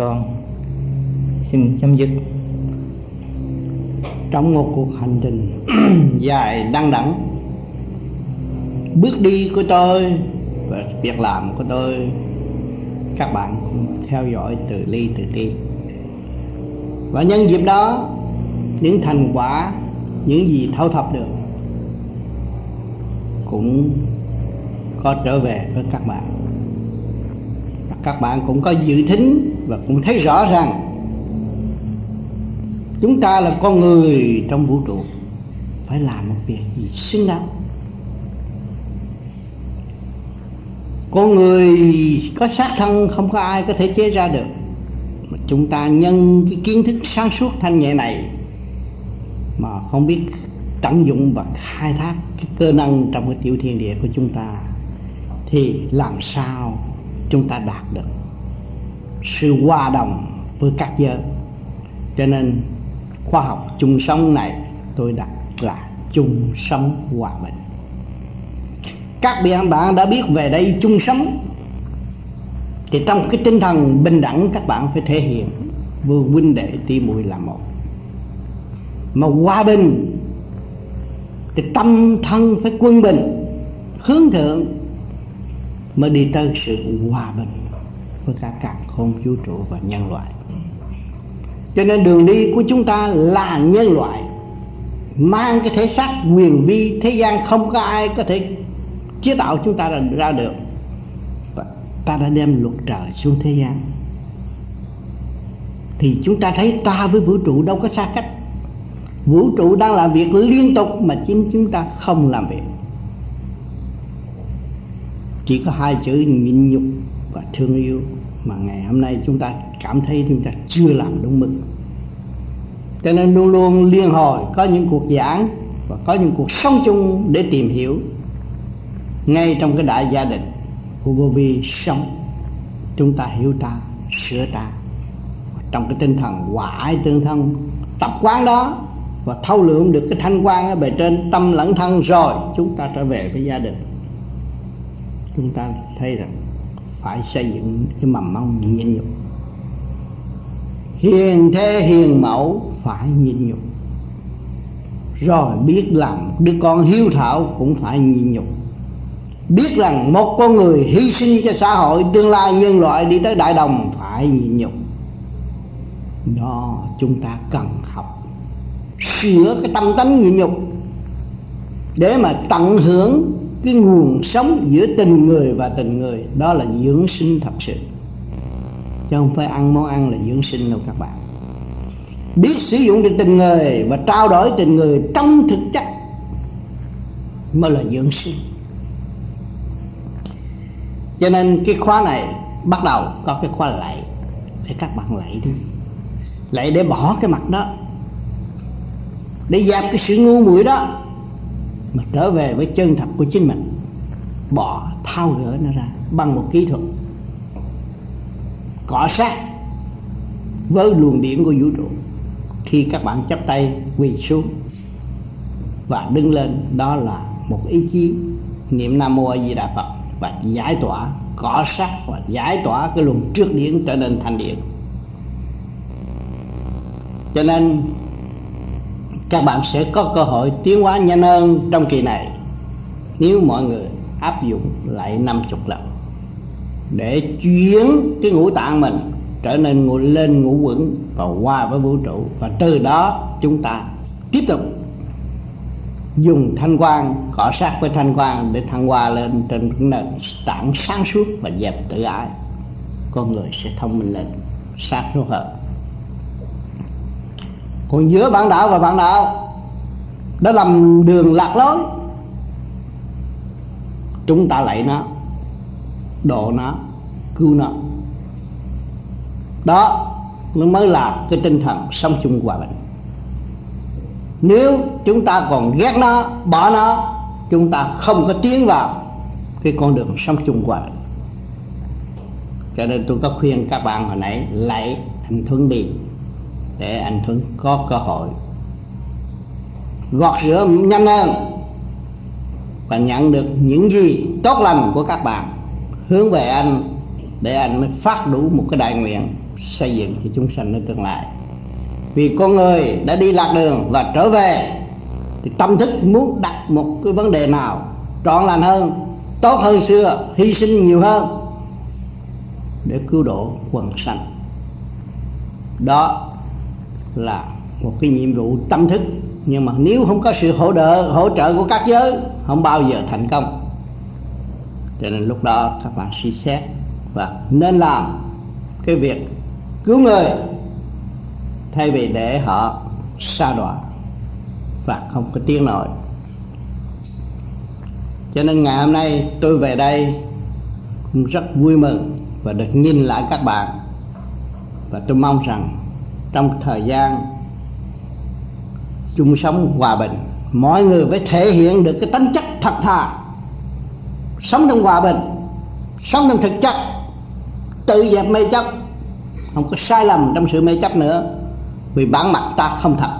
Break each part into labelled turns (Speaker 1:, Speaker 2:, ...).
Speaker 1: con. Xin chấm dứt.
Speaker 2: Trong một cuộc hành trình dài đăng đẳng, bước đi của tôi và việc làm của tôi, các bạn cũng theo dõi từ ly từ ti. Và nhân dịp đó, những thành quả, những gì thâu thập được cũng có trở về với các bạn. Các bạn cũng có dự thính và cũng thấy rõ ràng chúng ta là con người trong vũ trụ phải làm một việc gì xứng đáng. Con người có xác thân không có ai có thể chế ra được, mà chúng ta nhân cái kiến thức sáng suốt thanh nhẹ này mà không biết tận dụng và khai thác cái cơ năng trong cái tiểu thiên địa của chúng ta thì làm sao chúng ta đạt được? Sự hòa đồng với các giới. Cho nên, khoa học chung sống này tôi đặt là chung sống hòa bình. Các bạn bạn đã biết về đây chung sống. Thì trong cái tinh thần bình đẳng, các bạn phải thể hiện vừa huynh đệ tỷ muội là một. Mà hòa bình, thì tâm thân phải quân bình, hướng thượng, mới đi tới sự hòa bình với cả cả không vũ trụ và nhân loại. Cho nên đường đi của chúng ta là nhân loại mang cái thể xác quyền vi thế gian không có ai có thể chế tạo chúng ta ra được. Và ta đã đem luật trời xuống thế gian. Thì chúng ta thấy ta với vũ trụ đâu có xa cách. Vũ trụ đang làm việc liên tục mà chính chúng ta không làm việc. Chỉ có hai chữ nhịn nhục và thương yêu mà ngày hôm nay chúng ta cảm thấy chúng ta chưa làm đúng mực, cho nên luôn luôn liên hồi có những cuộc giảng và có những cuộc sống chung để tìm hiểu. Ngay trong cái đại gia đình của vô vi sống chúng ta hiểu ta sửa ta. Trong cái tinh thần hòa ái tương thân tập quán đó và thâu lượng được cái thanh quan ở bề trên tâm lẫn thân rồi chúng ta trở về với gia đình. Chúng ta thấy rằng phải xây dựng cái mầm mong nhịn nhục. Hiền thế hiền mẫu phải nhịn nhục. Rồi biết làm đứa con hiếu thảo cũng phải nhịn nhục. Biết rằng một con người hy sinh cho xã hội, tương lai nhân loại đi tới đại đồng phải nhịn nhục. Đó chúng ta cần học. Sửa cái tâm tánh nhịn nhục để mà tận hưởng cái nguồn sống giữa tình người và tình người, đó là dưỡng sinh thật sự. Chứ không phải ăn món ăn là dưỡng sinh đâu các bạn. Biết sử dụng được tình người và trao đổi tình người trong thực chất mới là dưỡng sinh. Cho nên cái khóa này bắt đầu có cái khóa lạy để các bạn lạy đi. Lạy để bỏ cái mặt đó. Để dẹp cái sự ngu muội đó mà trở về với chân thật của chính mình. Bỏ thao gỡ nó ra bằng một kỹ thuật. Cọ sát với luồng điện của vũ trụ. Khi các bạn chấp tay quỳ xuống và đứng lên, đó là một ý chí, niệm nam mô a di đà phật và giải tỏa, cọ sát và giải tỏa cái luồng trước điển trở nên thành điện cho nên các bạn sẽ có cơ hội tiến hóa nhanh hơn trong kỳ này. Nếu mọi người áp dụng lại năm chục lần để chuyển cái ngũ tạng mình trở nên ngủ lên ngũ vững và qua với vũ trụ, và từ đó chúng ta tiếp tục dùng thanh quan cọ sát với thanh quan để thăng hoa lên trên nền tảng sáng suốt và dẹp tự ái. Con người sẽ thông minh lên sáng suốt hơn còn giữa bạn đạo và bạn đạo đã làm đường lạc lối. Chúng ta lạy nó, độ nó, cứu nó. Đó nó mới là cái tinh thần sống chung hòa bình. Nếu chúng ta còn ghét nó, bỏ nó, chúng ta không có tiến vào cái con đường sống chung hòa bình. Cho nên tôi có khuyên các bạn hồi nãy, lạy thành thương đi để anh Thuấn có cơ hội. Gọt rửa nhanh hơn và nhận được những gì tốt lành của các bạn. Hướng về anh để anh mới phát đủ một cái đại nguyện xây dựng cho chúng sanh nơi tương lai. Vì con người đã đi lạc đường và trở về, thì tâm thức muốn đặt một cái vấn đề nào trọn lành hơn, tốt hơn xưa, hy sinh nhiều hơn để cứu độ quần sanh. Đó là một cái nhiệm vụ tâm thức. Nhưng mà nếu không có sự hỗ trợ hỗ trợ của các giới, không bao giờ thành công. Cho nên lúc đó các bạn suy xét và nên làm cái việc cứu người thay vì để họ xa đọa và không có tiếng nổi cho nên ngày hôm nay tôi về đây cũng rất vui mừng và được nhìn lại các bạn. Và tôi mong rằng trong thời gian chung sống hòa bình, mọi người phải thể hiện được cái tính chất thật thà sống trong hòa bình, sống trong thực chất, tự dẹp mê chấp. Không có sai lầm trong sự mê chấp nữa, vì bản mặt ta không thật.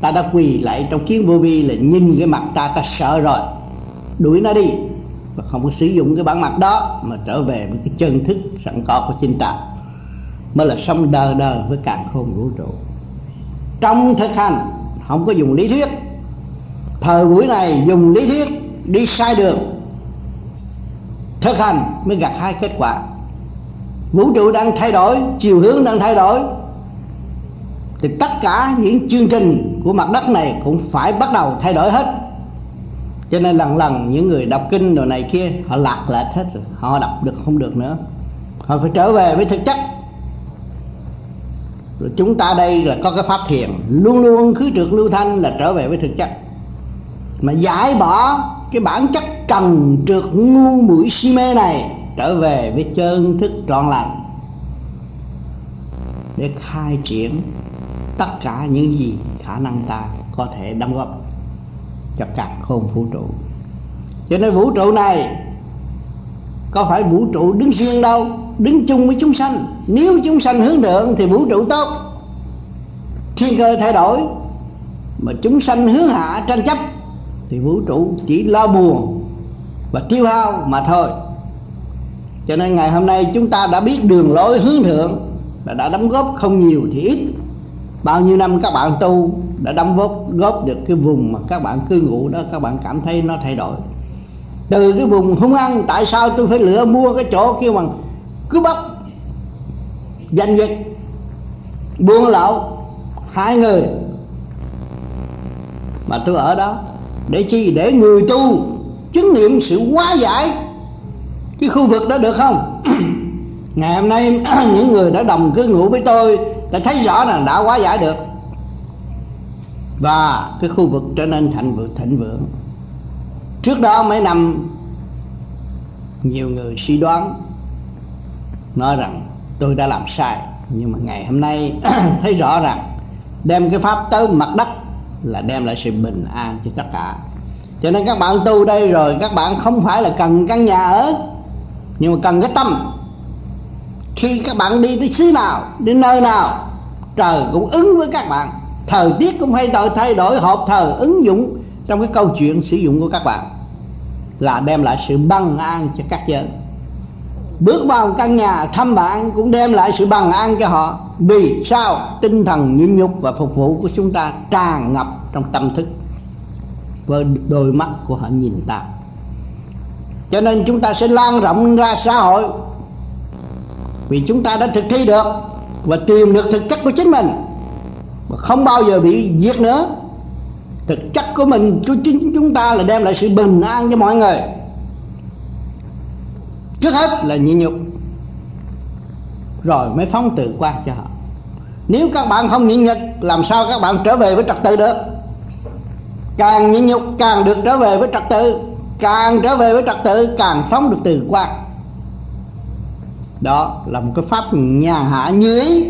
Speaker 2: Ta đã quỳ lại trong kiến vô vi là nhìn cái mặt ta ta sợ rồi. Đuổi nó đi, và không có sử dụng cái bản mặt đó mà trở về với cái chân thức sẵn có của chính ta mới là sống đời đời với càng khôn vũ trụ. Trong thực hành, không có dùng lý thuyết. Thời buổi này dùng lý thuyết đi sai đường. Thực hành mới gặt hai kết quả. Vũ trụ đang thay đổi, chiều hướng đang thay đổi. Thì tất cả những chương trình của mặt đất này cũng phải bắt đầu thay đổi hết. Cho nên lần lần những người đọc kinh đồ này kia, họ lạc lại hết rồi, họ đọc được không được nữa. Họ phải trở về với thực chất rồi chúng ta đây là có cái pháp thiền. Luôn luôn khứ trượt lưu thanh là trở về với thực chất. Mà giải bỏ cái bản chất trần trượt ngu mũi si mê này, trở về với chân thức trọn lành. Để khai triển tất cả những gì khả năng ta có thể đóng góp cho cả khôn vũ trụ. Cho nên vũ trụ này có phải vũ trụ đứng riêng đâu? Đứng chung với chúng sanh. Nếu chúng sanh hướng thượng thì vũ trụ tốt. Thiên cơ thay đổi, mà chúng sanh hướng hạ tranh chấp thì vũ trụ chỉ lo buồn và tiêu hao mà thôi. Cho nên ngày hôm nay chúng ta đã biết đường lối hướng thượng là đã đóng góp không nhiều thì ít. Bao nhiêu năm các bạn tu đã đóng góp góp được cái vùng mà các bạn cư ngụ đó, các bạn cảm thấy nó thay đổi từ cái vùng không ăn tại sao tôi phải lựa mua cái chỗ kia bằng cứ bắp giành giật buôn lậu hai người. Mà tôi ở đó để chi? Để người tu, chứng nghiệm sự hóa giải cái khu vực đó được không? Ngày hôm nay những người đã đồng cư ngụ với tôi đã thấy rõ là đã hóa giải được. Và cái khu vực trở nên thành vượng, thịnh vượng trước đó mấy năm, nhiều người suy đoán, nói rằng tôi đã làm sai. Nhưng mà ngày hôm nay thấy rõ rằng đem cái pháp tới mặt đất là đem lại sự bình an cho tất cả. Cho nên các bạn tu đây rồi, các bạn không phải là cần căn nhà ở, nhưng mà cần cái tâm. Khi các bạn đi tới xứ nào đi nơi nào, trời cũng ứng với các bạn. Thời tiết cũng hay đổi, thay đổi hộp thờ ứng dụng trong cái câu chuyện sử dụng của các bạn là đem lại sự bằng an cho các giới bước vào căn nhà, thăm bạn cũng đem lại sự bằng an cho họ. Vì sao? Tinh thần nhịn nhục và phục vụ của chúng ta tràn ngập trong tâm thức. Với đôi mắt của họ nhìn ta. Cho nên chúng ta sẽ lan rộng ra xã hội. Vì chúng ta đã thực thi được và tìm được thực chất của chính mình. Và không bao giờ bị giết nữa thực chất của mình chính chúng ta là đem lại sự bình an cho mọi người. Trước hết là nhịn nhục, rồi mới phóng tự quan cho họ. Nếu các bạn không nhịn nhục, làm sao các bạn trở về với trật tự được? Càng nhịn nhục, càng được trở về với trật tự. Càng trở về với trật tự, càng phóng được từ quan. Đó là một cái pháp nhà hạ như ý.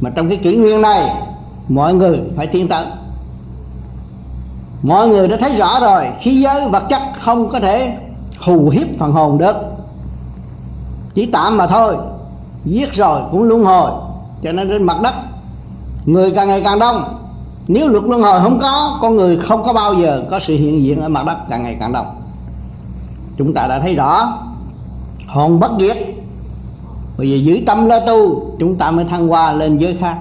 Speaker 2: Mà trong cái kỷ nguyên này, mọi người phải tiến tới mọi người đã thấy rõ rồi, khí giới vật chất không có thể hù hiếp phần hồn được. Chỉ tạm mà thôi, giết rồi cũng luân hồi, cho nên trên mặt đất, người càng ngày càng đông. Nếu luật luân hồi không có, con người không có bao giờ có sự hiện diện ở mặt đất càng ngày càng đông. Chúng ta đã thấy rõ, hồn bất diệt. Bây giờ giữ tâm lo tu, chúng ta mới thăng hoa lên giới khác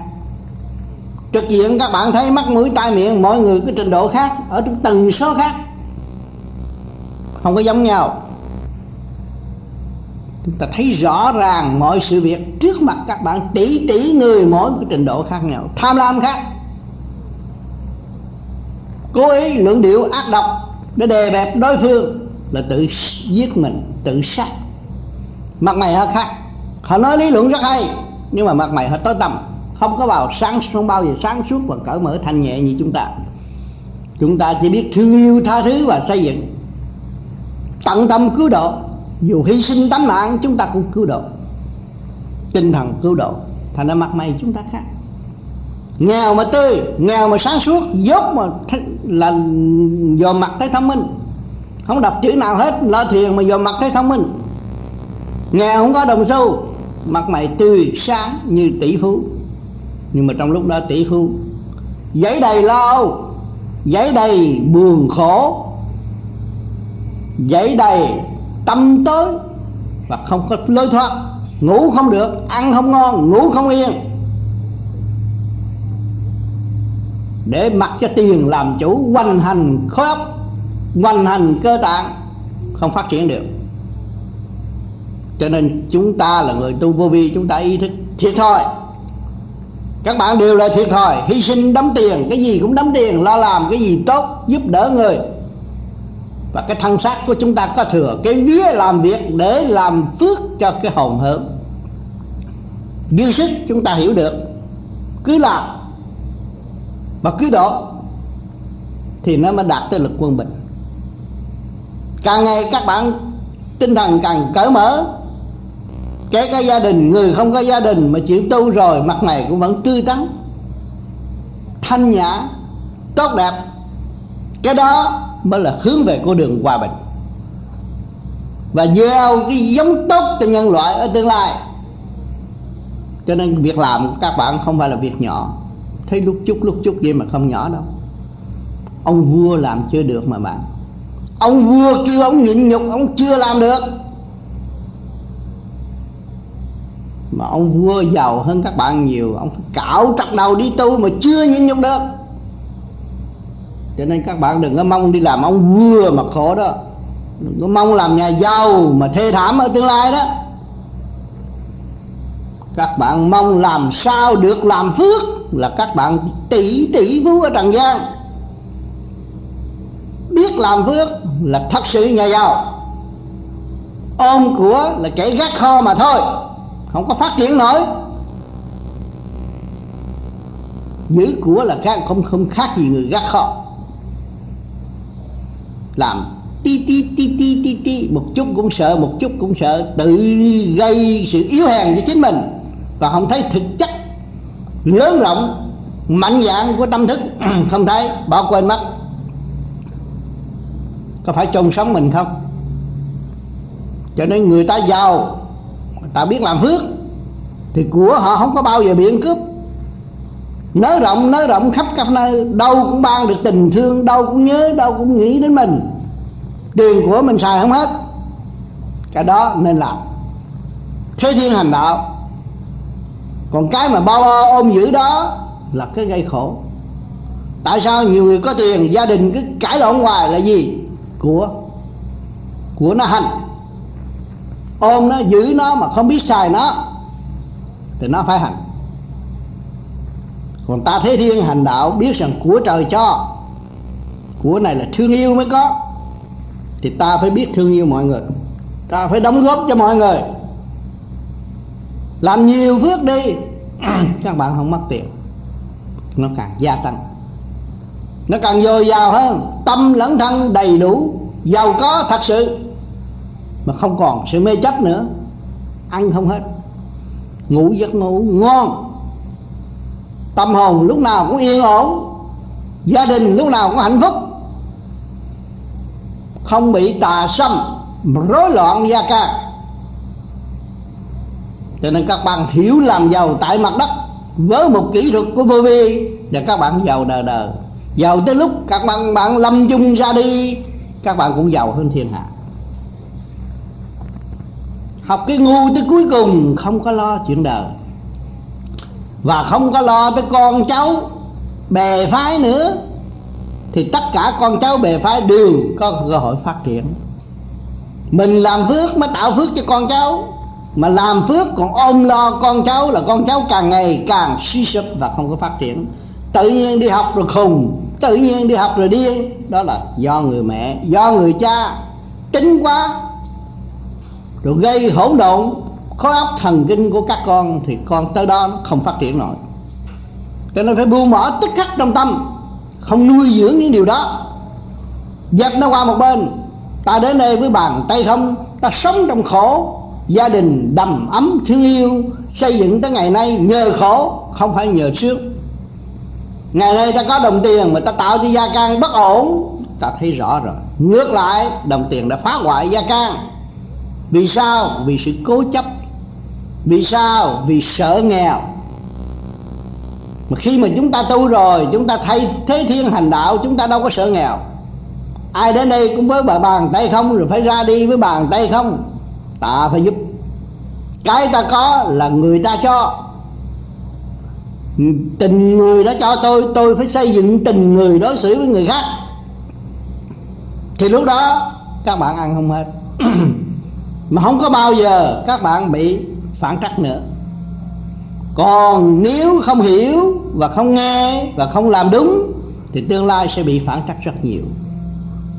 Speaker 2: trực diện các bạn thấy mắt, mũi, tai, miệng mọi người cái trình độ khác, ở trong tần số khác. Không có giống nhau. Chúng ta thấy rõ ràng mọi sự việc trước mặt các bạn, tỷ tỷ người mỗi cái trình độ khác nhau, tham lam khác. Cố ý luận điệu ác độc để đè bẹp đối phương là tự giết mình, tự sát. Mặt mày họ khác. Họ nói lý luận rất hay, nhưng mà mặt mày họ tối tăm không có vào sáng không bao giờ sáng suốt và cởi mở thanh nhẹ như chúng ta. Chúng ta chỉ biết thương yêu tha thứ và xây dựng. Tận tâm cứu độ. Dù hy sinh tánh mạng, chúng ta cũng cứu độ. Tinh thần cứu độ. Thành ra mặt mày chúng ta khác. Nghèo mà tươi, nghèo mà sáng suốt, dốt mà là dò mặt thấy thông minh. Không đọc chữ nào hết, lo thiền mà dò mặt thấy thông minh. Nghèo không có đồng xu. Mặt mày tươi, sáng như tỷ phú nhưng mà trong lúc đó tỷ phú giấy đầy lo âu giấy đầy buồn khổ, giấy đầy tâm tới và không có lối thoát, ngủ không được, ăn không ngon, ngủ không yên. Để mặc cho tiền làm chủ, hoành hành khối óc, hoành hành cơ tạng, không phát triển được. Cho nên chúng ta là người tu vô vi, chúng ta ý thức thiệt thôi các bạn đều là thiệt thòi. Hy sinh đóng tiền. Cái gì cũng đóng tiền. Lo làm cái gì tốt, giúp đỡ người. Và cái thân xác của chúng ta có thừa. Cái vía làm việc để làm phước cho cái hồn hợm dư sức chúng ta hiểu được. Cứ làm và cứ độ thì nó mới đạt tới lực quân bình. Càng ngày các bạn tinh thần càng cởi mở kể cả gia đình, người không có gia đình mà chịu tu rồi, mặt này cũng vẫn tươi tắn, thanh nhã, tốt đẹp. Cái đó mới là hướng về con đường hòa bình. Và gieo cái giống tốt cho nhân loại ở tương lai. Cho nên việc làm của các bạn không phải là việc nhỏ. Thấy lúc chút lúc chút vậy mà không nhỏ đâu. Ông vua làm chưa được mà bạn. Ông vua kêu ông nhịn nhục, ông chưa làm được. Mà ông vua giàu hơn các bạn nhiều, ông phải cạo trọc đầu đi tu mà chưa nhịn nhục được. Cho nên các bạn đừng có mong đi làm ông vua mà khổ đó. Đừng có mong làm nhà giàu mà thê thảm ở tương lai đó. Các bạn mong làm sao được làm phước là các bạn tỷ tỷ phú ở trần gian. Biết làm phước là thật sự nhà giàu. Ôm của là kẻ gác kho mà thôi không có phát triển nổi. Giữ của là khác không không khác gì người gác kho. Làm ti ti ti ti ti ti. Một chút cũng sợ, một chút cũng sợ. Tự gây sự yếu hèn cho chính mình. Và không thấy thực chất lớn rộng, mạnh dạng của tâm thức. Không thấy, bỏ quên mất. Có phải chôn sống mình không? Cho nên người ta giàu ta biết làm phước. Thì của họ không có bao giờ bị ăn cướp. Nới rộng nới rộng khắp các nơi. Đâu cũng ban được tình thương, đâu cũng nhớ, đâu cũng nghĩ đến mình. Tiền của mình xài không hết. Cái đó nên làm. Thế thiên hành đạo. Còn cái mà bao ôm giữ đó là cái gây khổ. Tại sao nhiều người có tiền, gia đình cứ cãi lộn hoài là gì? Của của nó hành ôm nó giữ nó mà không biết xài nó, thì nó phải hành. Còn ta thế thiên hành đạo biết rằng của trời cho, của này là thương yêu mới có, thì ta phải biết thương yêu mọi người. Ta phải đóng góp cho mọi người. Làm nhiều phước đi, các bạn không mất tiền, nó càng gia tăng. Nó càng dồi dào hơn, tâm lẫn thân đầy đủ, giàu có thật sự mà không còn sự mê chấp nữa. Ăn không hết. Ngủ giấc ngủ ngon. Tâm hồn lúc nào cũng yên ổn. Gia đình lúc nào cũng hạnh phúc. Không bị tà xâm, rối loạn gia ca. Cho nên các bạn hiểu làm giàu tại mặt đất với một kỹ thuật của vô vi và các bạn giàu đời đời giàu tới lúc các bạn bạn lâm chung ra đi, các bạn cũng giàu hơn thiên hạ học cái ngu tới cuối cùng, không có lo chuyện đời. Và không có lo tới con cháu bè phái nữa, thì tất cả con cháu bè phái đều có cơ hội phát triển. Mình làm phước mới tạo phước cho con cháu, mà làm phước còn ôm lo con cháu là con cháu càng ngày càng suy sụp và không có phát triển. Tự nhiên đi học rồi khùng, tự nhiên đi học rồi điên. Đó là do người mẹ, do người cha. Tính quá rồi gây hỗn độn, khối óc thần kinh của các con thì con tới đó nó không phát triển nổi. Cho nên phải buông bỏ tức khắc trong tâm, không nuôi dưỡng những điều đó. Dẹp nó qua một bên, ta đến đây với bàn tay không? Ta sống trong khổ, gia đình đầm ấm thương yêu, xây dựng tới ngày nay nhờ khổ, không phải nhờ sướng ngày nay ta có đồng tiền mà ta tạo cho gia can bất ổn, ta thấy rõ rồi. Ngược lại, đồng tiền đã phá hoại gia can vì sao? Vì sự cố chấp. Vì sao? Vì sợ nghèo. Mà khi mà chúng ta tu rồi, chúng ta thay thế thiên hành đạo, chúng ta đâu có sợ nghèo. Ai đến đây cũng với bàn tay không, rồi phải ra đi với bàn tay không? Ta phải giúp. Cái ta có là người ta cho. Tình người đó cho tôi tôi phải xây dựng tình người đối xử với người khác. Thì lúc đó, các bạn ăn không hết. mà không có bao giờ các bạn bị phản trắc nữa. Còn nếu không hiểu và không nghe và không làm đúng, thì tương lai sẽ bị phản trắc rất nhiều.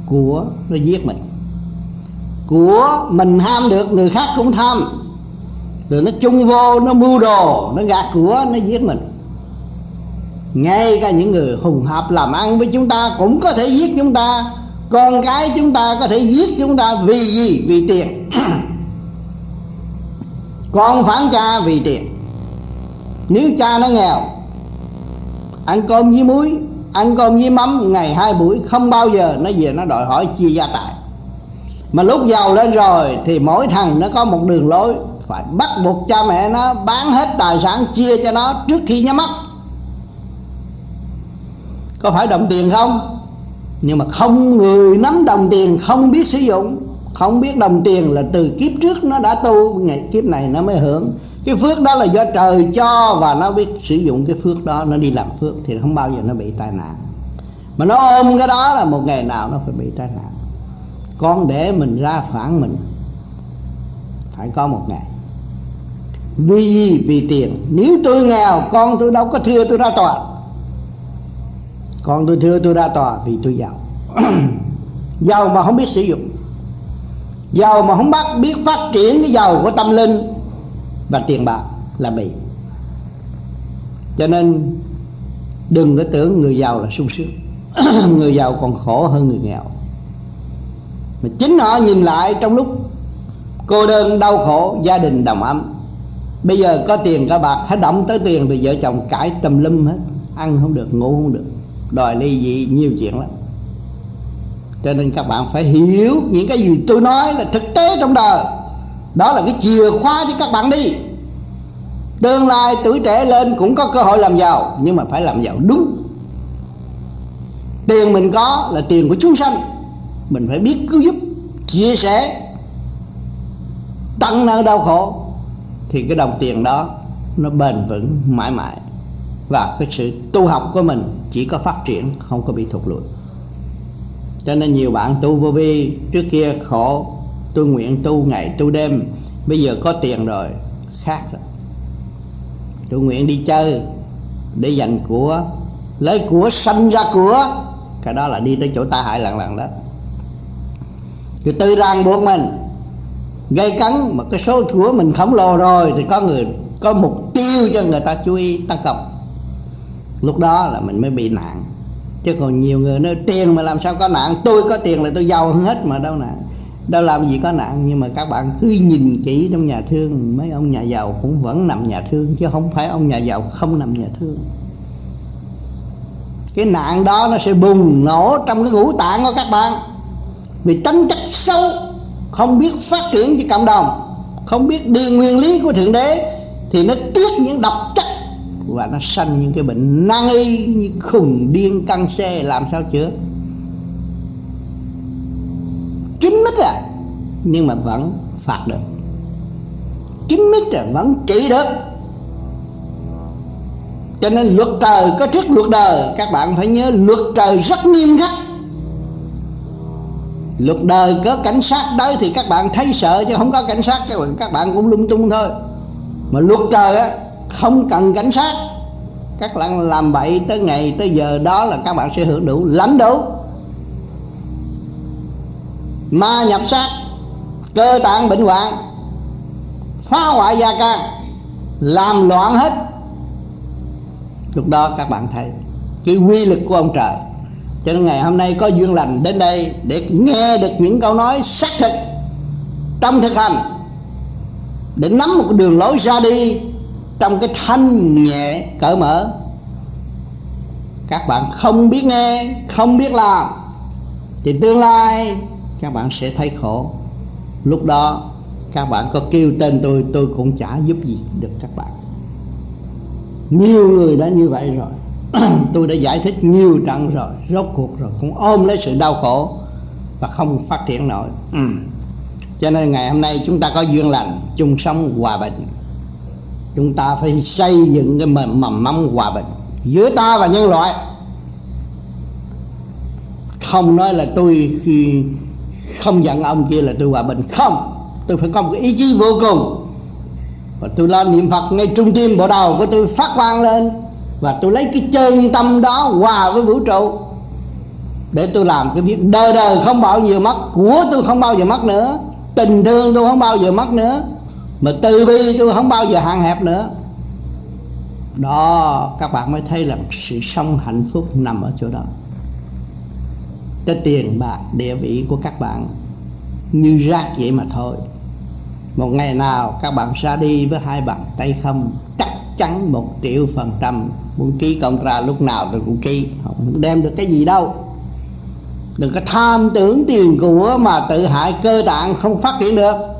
Speaker 2: Của nó giết mình. Của mình ham được, người khác cũng tham. Rồi nó chung vô, nó mưu đồ, nó gạt của, nó giết mình. Ngay cả những người hùng hạp làm ăn với chúng ta cũng có thể giết chúng ta con cái chúng ta có thể giết chúng ta vì gì? Vì tiền. Con phản cha vì tiền. Nếu cha nó nghèo, ăn cơm với muối, ăn cơm với mắm, ngày hai buổi, không bao giờ nó về nó đòi hỏi chia gia tài. Mà lúc giàu lên rồi thì mỗi thằng nó có một đường lối, phải bắt buộc cha mẹ nó bán hết tài sản chia cho nó trước khi nhắm mắt. Có phải đồng tiền không? Nhưng mà không người nắm đồng tiền, không biết sử dụng, không biết đồng tiền là từ kiếp trước nó đã tu, ngày kiếp này nó mới hưởng. Cái phước đó là do trời cho và nó biết sử dụng cái phước đó, nó đi làm phước thì không bao giờ nó bị tai nạn. Mà nó ôm cái đó là một ngày nào nó phải bị tai nạn. Con để mình ra phản mình, phải có một ngày. Vì gì vì tiền, nếu tôi nghèo, con tôi đâu có thưa tôi ra tòa còn tôi thưa tôi ra tòa vì tôi giàu. Giàu mà không biết sử dụng. Giàu mà không bắt biết phát triển cái giàu của tâm linh và tiền bạc là bị cho nên đừng có tưởng người giàu là sung sướng. Người giàu còn khổ hơn người nghèo. Mà chính họ nhìn lại trong lúc cô đơn, đau khổ, gia đình đồng ấm. Bây giờ có tiền, có bạc hết động tới tiền thì vợ chồng cãi tùm lum hết. Ăn không được, ngủ không được đòi ly dị nhiều chuyện lắm. Cho nên các bạn phải hiểu những cái gì tôi nói là thực tế trong đời. Đó là cái chìa khóa cho các bạn đi. Tương lai tuổi trẻ lên cũng có cơ hội làm giàu, nhưng mà phải làm giàu đúng. Tiền mình có là tiền của chúng sanh. Mình phải biết cứu giúp, chia sẻ, tăng nợ đau khổ. Thì cái đồng tiền đó nó bền vững mãi mãi và cái sự tu học của mình chỉ có phát triển, không có bị thụt lùi cho nên nhiều bạn tu vô vi, trước kia khổ tôi nguyện, tu ngày, tu đêm, bây giờ có tiền rồi, khác rồi. Tôi nguyện đi chơi để dành của, lấy của, sanh ra của. Cái đó là đi tới chỗ ta hại lần lần đó. Thì tư ràng buộc mình, gây cấn, mà cái số của mình khổng lồ rồi thì có người, có mục tiêu cho người ta chú ý tăng cộng lúc đó là mình mới bị nạn. Chứ còn nhiều người nói, tiền mà làm sao có nạn? Tôi có tiền là tôi giàu hơn hết mà, đâu nạn đâu làm gì có nạn. Nhưng mà các bạn cứ nhìn kỹ trong nhà thương, mấy ông nhà giàu cũng vẫn nằm nhà thương, chứ không phải ông nhà giàu không nằm nhà thương. Cái nạn đó nó sẽ bùng nổ trong cái ngũ tạng của các bạn. Vì tính chất xấu, không biết phát triển cho cộng đồng, không biết đi nguyên lý của thượng đế, thì nó tiết những độc chất và nó sanh những cái bệnh nan y như khùng điên, căng xe, làm sao chữa? Kín mít à nhưng mà vẫn phạt được. Kín mít rồi vẫn trị được. Cho nên luật trời có trước luật đời. Các bạn phải nhớ, luật trời rất nghiêm khắc. Luật đời có cảnh sát tới thì các bạn thấy sợ chứ không có cảnh sát. Các bạn các bạn cũng lung tung thôi. Mà luật trời á không cần cảnh sát. Các bạn làm bậy tới ngày tới giờ, đó là các bạn sẽ hưởng đủ lãnh đủ ma nhập sát, cơ tạng bệnh hoạn, phá hoại gia can, làm loạn hết. Lúc đó các bạn thấy cái quy lực của ông trời. Cho nên ngày hôm nay có duyên lành đến đây để nghe được những câu nói xác thực, trong thực hành, để nắm một đường lối ra đi trong cái thanh nhẹ cởi mở. Các bạn không biết nghe, không biết làm, thì tương lai các bạn sẽ thấy khổ. Lúc đó các bạn có kêu tên tôi tôi cũng chả giúp gì được các bạn. Nhiều người đã như vậy rồi. Tôi đã giải thích nhiều trận rồi, rốt cuộc rồi, cũng ôm lấy sự đau khổ và không phát triển nổi. Ừ. cho nên ngày hôm nay chúng ta có duyên lành, chung sống hòa bình chúng ta phải xây dựng cái mầm mầm mắm hòa bình. Giữa ta và nhân loại. Không nói là tôi khi không giận ông kia là tôi hòa bình. Không, tôi phải có một cái ý chí vô cùng. Và tôi lên niệm phật ngay trung tim bộ đầu của tôi phát quang lên. Và tôi lấy cái chân tâm đó hòa với vũ trụ. Để tôi làm cái việc đời đời không bao giờ mất, của tôi không bao giờ mất nữa. Tình thương tôi không bao giờ mất nữa mà từ bi tôi không bao giờ hạn hẹp nữa. Đó, các bạn mới thấy là sự sống hạnh phúc nằm ở chỗ đó. Cái tiền bạc, địa vị của các bạn như rác vậy mà thôi. Một ngày nào các bạn ra đi với hai bàn tay không, chắc chắn một triệu phần trăm muốn ký công ra lúc nào tôi cũng ký. Không đem được cái gì đâu. Đừng có tham tưởng tiền của mà tự hại cơ tạng không phát triển được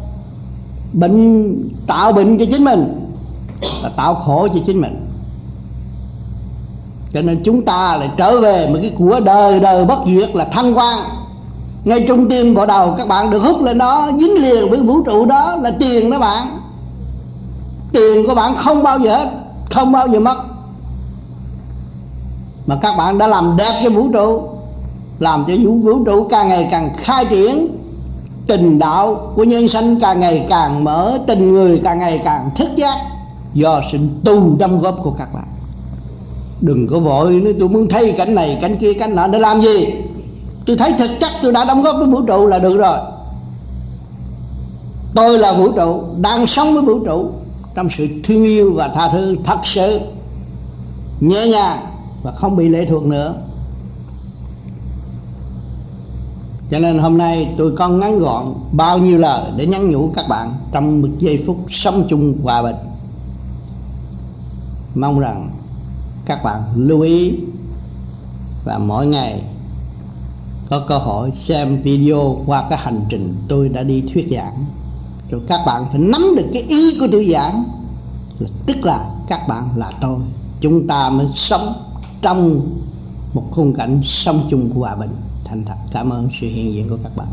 Speaker 2: bệnh tạo bệnh cho chính mình là tạo khổ cho chính mình. Cho nên chúng ta lại trở về một cái của đời đời bất diệt là thanh quan. Ngay trung tim bộ đầu các bạn được hút lên đó dính liền với vũ trụ đó là tiền đó bạn. Tiền của bạn không bao giờ hết không bao giờ mất. Mà các bạn đã làm đẹp cho vũ trụ làm cho vũ, vũ trụ càng ngày càng khai triển tình đạo của nhân sinh càng ngày càng mở, tình người càng ngày càng thức giác. Do sự tu đóng góp của các bạn. Đừng có vội nữa tôi muốn thấy cảnh này, cảnh kia, cảnh nọ, để làm gì? Tôi thấy thực chất tôi đã đóng góp với vũ trụ là được rồi. Tôi là vũ trụ, đang sống với vũ trụ. Trong sự thương yêu và tha thứ thật sự, nhẹ nhàng và không bị lệ thuộc nữa. Cho nên hôm nay tôi con ngắn gọn bao nhiêu lời để nhắn nhủ các bạn trong một giây phút sống chung hòa bình. Mong rằng các bạn lưu ý và mỗi ngày có cơ hội xem video qua cái hành trình tôi đã đi thuyết giảng. Rồi các bạn phải nắm được cái ý của tôi giảng. Là tức là các bạn là tôi. Chúng ta mới sống trong một khung cảnh sống chung của hòa bình thành thật. Cảm ơn sự hiện diện của các bạn.